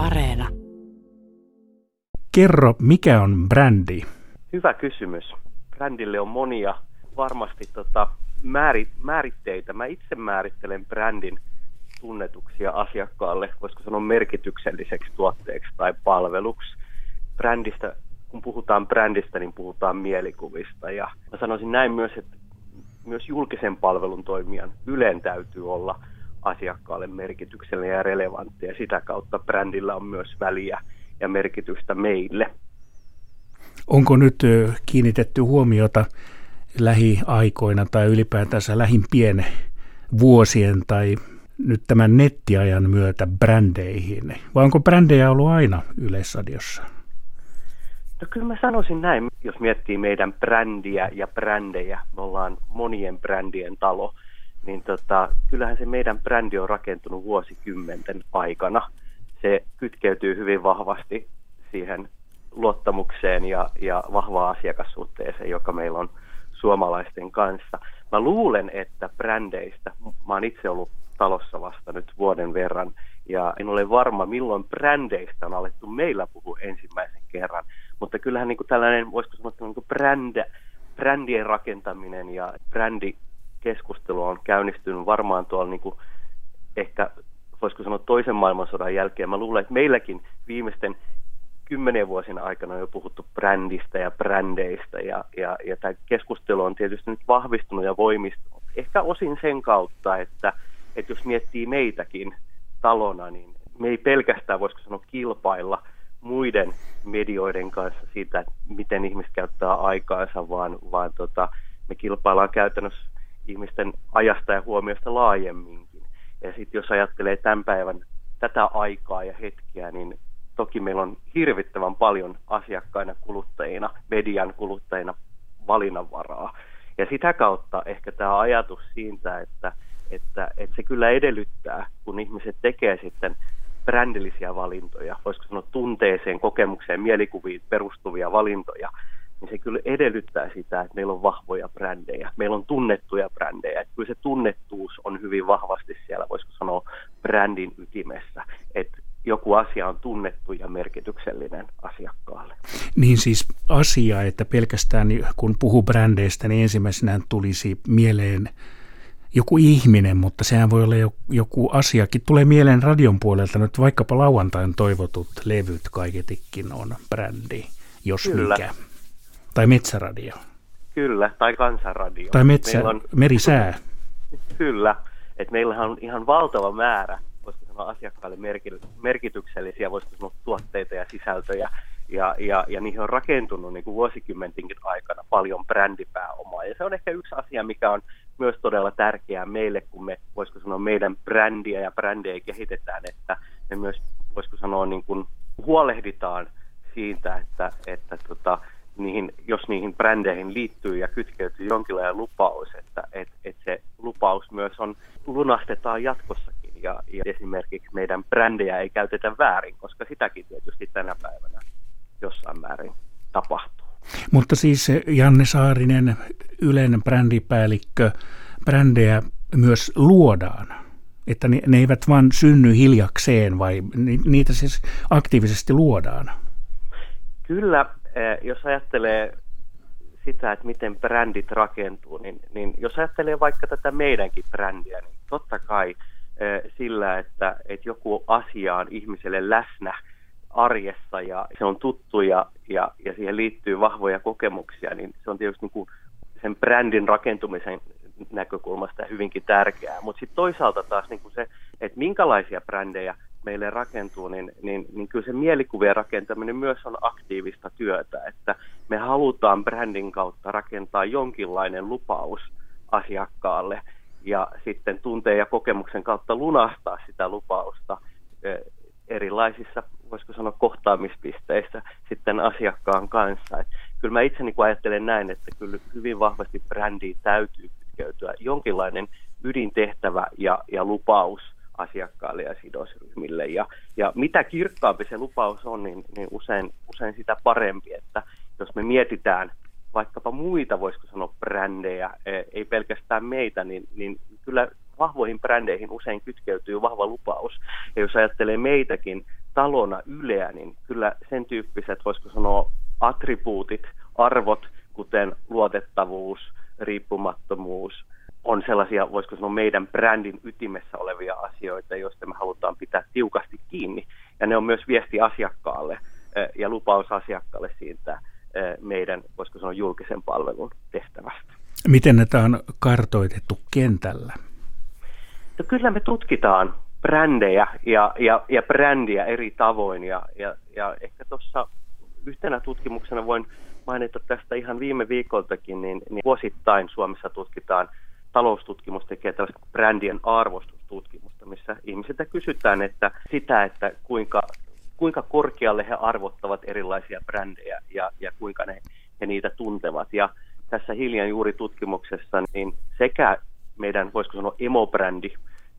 Areena. Kerro, mikä on brändi? Hyvä kysymys. Brändille on monia varmasti tota, määrit, määritteitä. Mä itse määrittelen brändin tunnetuksia asiakkaalle, voisiko sanoa merkitykselliseksi tuotteeksi tai palveluksi. Brändistä, kun puhutaan brändistä, niin puhutaan mielikuvista. Ja mä sanoisin näin myös, että myös julkisen palvelun toimijan Ylen täytyy olla asiakkaalle merkityksellinen ja relevantti, ja sitä kautta brändillä on myös väliä ja merkitystä meille. Onko nyt kiinnitetty huomiota lähiaikoina tai ylipäätänsä lähimpien vuosien tai nyt tämän nettiajan myötä brändeihin? Vai onko brändejä ollut aina Yleisradiossa? No kyllä mä sanoisin näin, jos miettii meidän brändiä ja brändejä, me ollaan monien brändien talo, niin tota, kyllähän se meidän brändi on rakentunut vuosikymmenten aikana. Se kytkeytyy hyvin vahvasti siihen luottamukseen ja, ja vahvaan asiakassuhteeseen, joka meillä on suomalaisten kanssa. Mä luulen, että brändeistä, mä oon itse ollut talossa vasta nyt vuoden verran, ja en ole varma, milloin brändeistä on alettu meillä puhua ensimmäisen kerran. Mutta kyllähän niin kuin tällainen, voisiko sanoa, niin kuin brändä, brändien rakentaminen ja brändikeskustelu on käynnistynyt varmaan tuolla niin kuin ehkä, voisiko sanoa, toisen maailmansodan jälkeen. Mä luulen, että meilläkin viimeisten kymmenen vuosien aikana on jo puhuttu brändistä ja brändeistä ja, ja, ja tämä keskustelu on tietysti nyt vahvistunut ja voimistunut. Ehkä osin sen kautta, että, että jos miettii meitäkin talona, niin me ei pelkästään, voisiko sanoa, kilpailla muiden medioiden kanssa siitä, miten ihmiset käyttää aikaansa, vaan, vaan tota, me kilpaillaan käytännössä ihmisten ajasta ja huomiosta laajemminkin. Ja sitten jos ajattelee tämän päivän tätä aikaa ja hetkeä, niin Toki meillä on hirvittävän paljon asiakkaina, kuluttajina, median kuluttajina valinnanvaraa. Ja sitä kautta ehkä tämä ajatus siitä, että, että, että se kyllä edellyttää, kun ihmiset tekee sitten brändillisiä valintoja, voisiko sanoa tunteeseen, kokemukseen, mielikuviin perustuvia valintoja, niin se kyllä edellyttää sitä, että meillä on vahvoja brändejä, meillä on tunnettuja brändejä. Että kyllä se tunnettuus on hyvin vahvasti siellä, voisiko sanoa, brändin ytimessä. Että joku asia on tunnettu ja merkityksellinen asiakkaalle. Niin siis asia, että pelkästään kun puhuu brändeistä, niin ensimmäisenä tulisi mieleen joku ihminen, mutta sehän voi olla joku asiakin. Tulee mieleen radion puolelta nyt vaikkapa lauantain toivotut levyt kaiketikin on brändi, jos Kyllä. mikä. Tai Metsäradio. Kyllä, tai Kansanradio. Tai metsä, on, merisää. Kyllä, että meillähän on ihan valtava määrä asiakkaille merkityksellisiä, voisiko sanoa, tuotteita ja sisältöjä, ja, ja, ja niihin on rakentunut niin kuin vuosikymmentinkin aikana paljon brändipääomaa. Ja se on ehkä yksi asia, mikä on myös todella tärkeää meille, kun me, voisiko sanoa, meidän brändiä ja brändejä kehitetään, että me myös, voisiko sanoa, niin kuin huolehditaan siitä, että, että tota, niihin, jos niihin brändeihin liittyy ja kytkeytyy jonkinlainen lupaus, että et, et se lupaus myös on lunastetaan jatkossa ja, ja esimerkiksi meidän brändejä ei käytetä väärin, koska sitäkin tietysti tänä päivänä jossain määrin tapahtuu. Mutta siis Janne Saarinen, Ylen brändipäällikkö, brändejä myös luodaan, että ne, ne eivät vain synny hiljakseen vai niitä siis aktiivisesti luodaan? Kyllä, jos ajattelee sitä, että miten brändit rakentuu, niin, niin jos ajattelee vaikka tätä meidänkin brändiä, niin totta kai – sillä, että, että joku asia on ihmiselle läsnä arjessa ja se on tuttu ja, ja, ja siihen liittyy vahvoja kokemuksia, niin se on tietysti niin kuin sen brändin rakentumisen näkökulmasta hyvinkin tärkeää. Mutta sitten toisaalta taas niin kuin se, että minkälaisia brändejä meille rakentuu, niin, niin, niin kyllä se mielikuvien rakentaminen myös on aktiivista työtä, että me halutaan brändin kautta rakentaa jonkinlainen lupaus asiakkaalle – ja sitten tunteen ja kokemuksen kautta lunastaa sitä lupausta erilaisissa, voisiko sanoa, kohtaamispisteissä sitten asiakkaan kanssa. Et kyllä mä itse niin ajattelen näin, että kyllä hyvin vahvasti brändiin täytyy kytkeytyä jonkinlainen ydintehtävä ja, ja lupaus asiakkaalle ja sidosryhmille. Ja, ja mitä kirkkaampi se lupaus on, niin, niin usein, usein sitä parempi, että jos me mietitään vaikkapa muita, voisiko sanoa, brändejä, e, ei pelkästään meitä, niin, niin kyllä vahvoihin brändeihin usein kytkeytyy vahva lupaus. Ja jos ajattelee meitäkin talona Yleä, niin kyllä sen tyyppiset, voisiko sanoa, attribuutit, arvot, kuten luotettavuus, riippumattomuus, on sellaisia, voisiko sanoa, meidän brändin ytimessä olevia asioita, joista me halutaan pitää tiukasti kiinni. Ja ne on myös viesti asiakkaalle ja lupaus asiakkaalle siitä meidän, voisiko sanoa, julkisen palvelun tehtävästä. Miten näitä on kartoitettu kentällä? No kyllä me tutkitaan brändejä ja, ja, ja brändiä eri tavoin. Ja, ja, ja ehkä tuossa yhtenä tutkimuksena voin mainita tästä ihan viime viikoltakin, niin, niin vuosittain Suomessa tutkitaan taloustutkimus tekee tällaista brändien arvostustutkimusta, missä ihmisiltä kysytään että sitä, että kuinka, kuinka korkealle he arvottavat erilaisia brändejä ja, ja kuinka ne, he niitä tuntevat. Ja tässä hiljan juuri tutkimuksessa niin sekä meidän, voisiko sanoa, emobrändi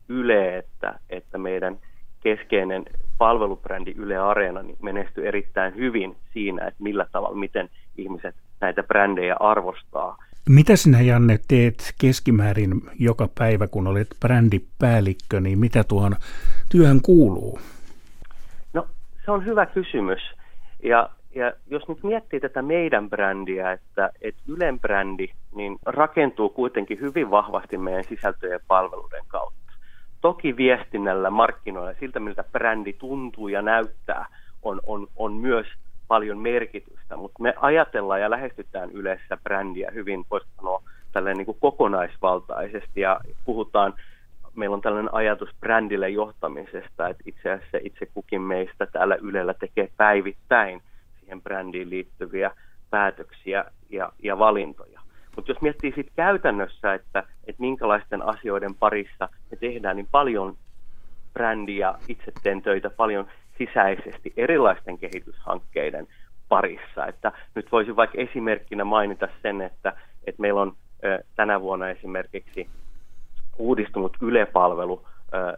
Yle, että, että meidän keskeinen palvelubrändi Yle Areena niin menestyi erittäin hyvin siinä, että millä tavalla, miten ihmiset näitä brändejä arvostaa. Mitä sinä Janne teet keskimäärin joka päivä, kun olet brändipäällikkö, niin mitä tuohon työhön kuuluu? No se on hyvä kysymys. Ja, ja jos nyt miettii tätä meidän brändiä, että, että Ylen brändi niin rakentuu kuitenkin hyvin vahvasti meidän sisältöjen ja palveluiden kautta Toki viestinnällä, markkinoilla, siltä miltä brändi tuntuu ja näyttää, on, on, on myös paljon merkitystä, mutta me ajatellaan ja lähestytään yleensä brändiä hyvin, voisi sanoa, tällainen niin kuin kokonaisvaltaisesti ja puhutaan, meillä on tällainen ajatus brändille johtamisesta, että itse asiassa itse kukin meistä täällä Ylellä tekee päivittäin siihen brändiin liittyviä päätöksiä ja, ja valintoja. Mutta jos miettii sitten käytännössä, että, että minkälaisten asioiden parissa me tehdään, niin paljon brändiä, itse teen töitä paljon sisäisesti erilaisten kehityshankkeiden parissa. Että nyt voisin vaikka esimerkkinä mainita sen, että, että meillä on tänä vuonna esimerkiksi uudistunut Yle-palvelu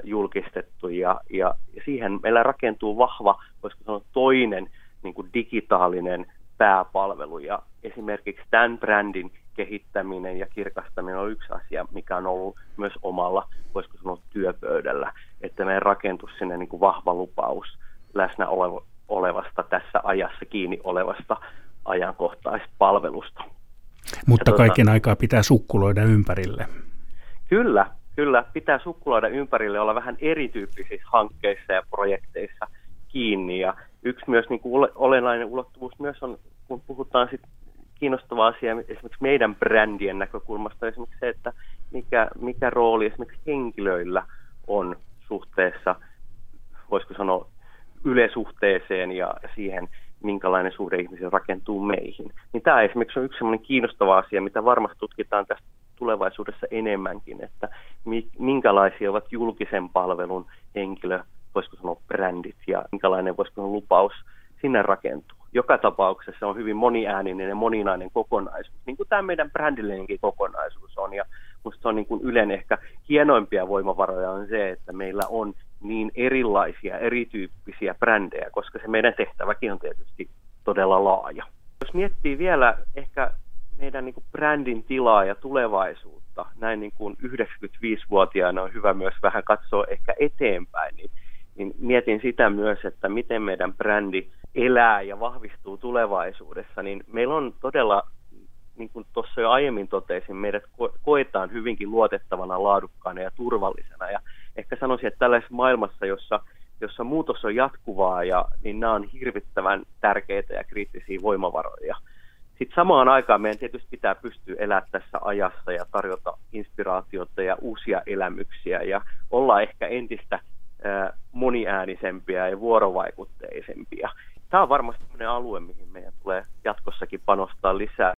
julkistettu ja, ja, siihen meillä rakentuu vahva, voisiko sanoa toinen niin kuin digitaalinen pääpalvelu. Ja esimerkiksi tämän brändin kehittäminen ja kirkastaminen on yksi asia, mikä on ollut myös omalla, voisiko sanoa, työpöydällä, että meidän rakentus sinne niin kuin vahva lupaus läsnä olevasta tässä ajassa kiinni olevasta ajankohtaispalvelusta. Mutta tuota, kaiken aikaa pitää sukkuloida ympärille. Kyllä, kyllä. Pitää sukkuloida ympärille, olla vähän erityyppisissä hankkeissa ja projekteissa kiinni. Ja yksi myös niin kuin olennainen ulottuvuus myös on, kun puhutaan sit kiinnostava asia esimerkiksi meidän brändien näkökulmasta esimerkiksi se, että mikä, mikä rooli esimerkiksi henkilöillä on suhteessa, voisiko sanoa, ylesuhteeseen ja siihen, minkälainen suhde ihmisiä rakentuu meihin. Niin tämä esimerkiksi on yksi sellainen kiinnostava asia, mitä varmasti tutkitaan tästä tulevaisuudessa enemmänkin, että minkälaisia ovat julkisen palvelun henkilö, voisiko sanoa brändit ja minkälainen voisiko sanoa lupaus sinne rakentuu joka tapauksessa on hyvin moniääninen ja moninainen kokonaisuus, niin kuin tämä meidän brändillinenkin kokonaisuus on. Ja minusta se on niin kuin Ylen ehkä hienoimpia voimavaroja on se, että meillä on niin erilaisia, erityyppisiä brändejä, koska se meidän tehtäväkin on tietysti todella laaja. Jos miettii vielä ehkä meidän niin kuin brändin tilaa ja tulevaisuutta, näin niin kuin 95-vuotiaana on hyvä myös vähän katsoa ehkä eteenpäin, niin, niin mietin sitä myös, että miten meidän brändi elää ja vahvistuu tulevaisuudessa, niin meillä on todella, niin kuin tuossa jo aiemmin totesin, meidät koetaan hyvinkin luotettavana, laadukkaana ja turvallisena. Ja ehkä sanoisin, että tällaisessa maailmassa, jossa, jossa muutos on jatkuvaa, ja, niin nämä on hirvittävän tärkeitä ja kriittisiä voimavaroja. Sitten samaan aikaan meidän tietysti pitää pystyä elämään tässä ajassa ja tarjota inspiraatiota ja uusia elämyksiä ja olla ehkä entistä moniäänisempiä ja vuorovaikutteisempia tämä on varmasti sellainen alue, mihin meidän tulee jatkossakin panostaa lisää.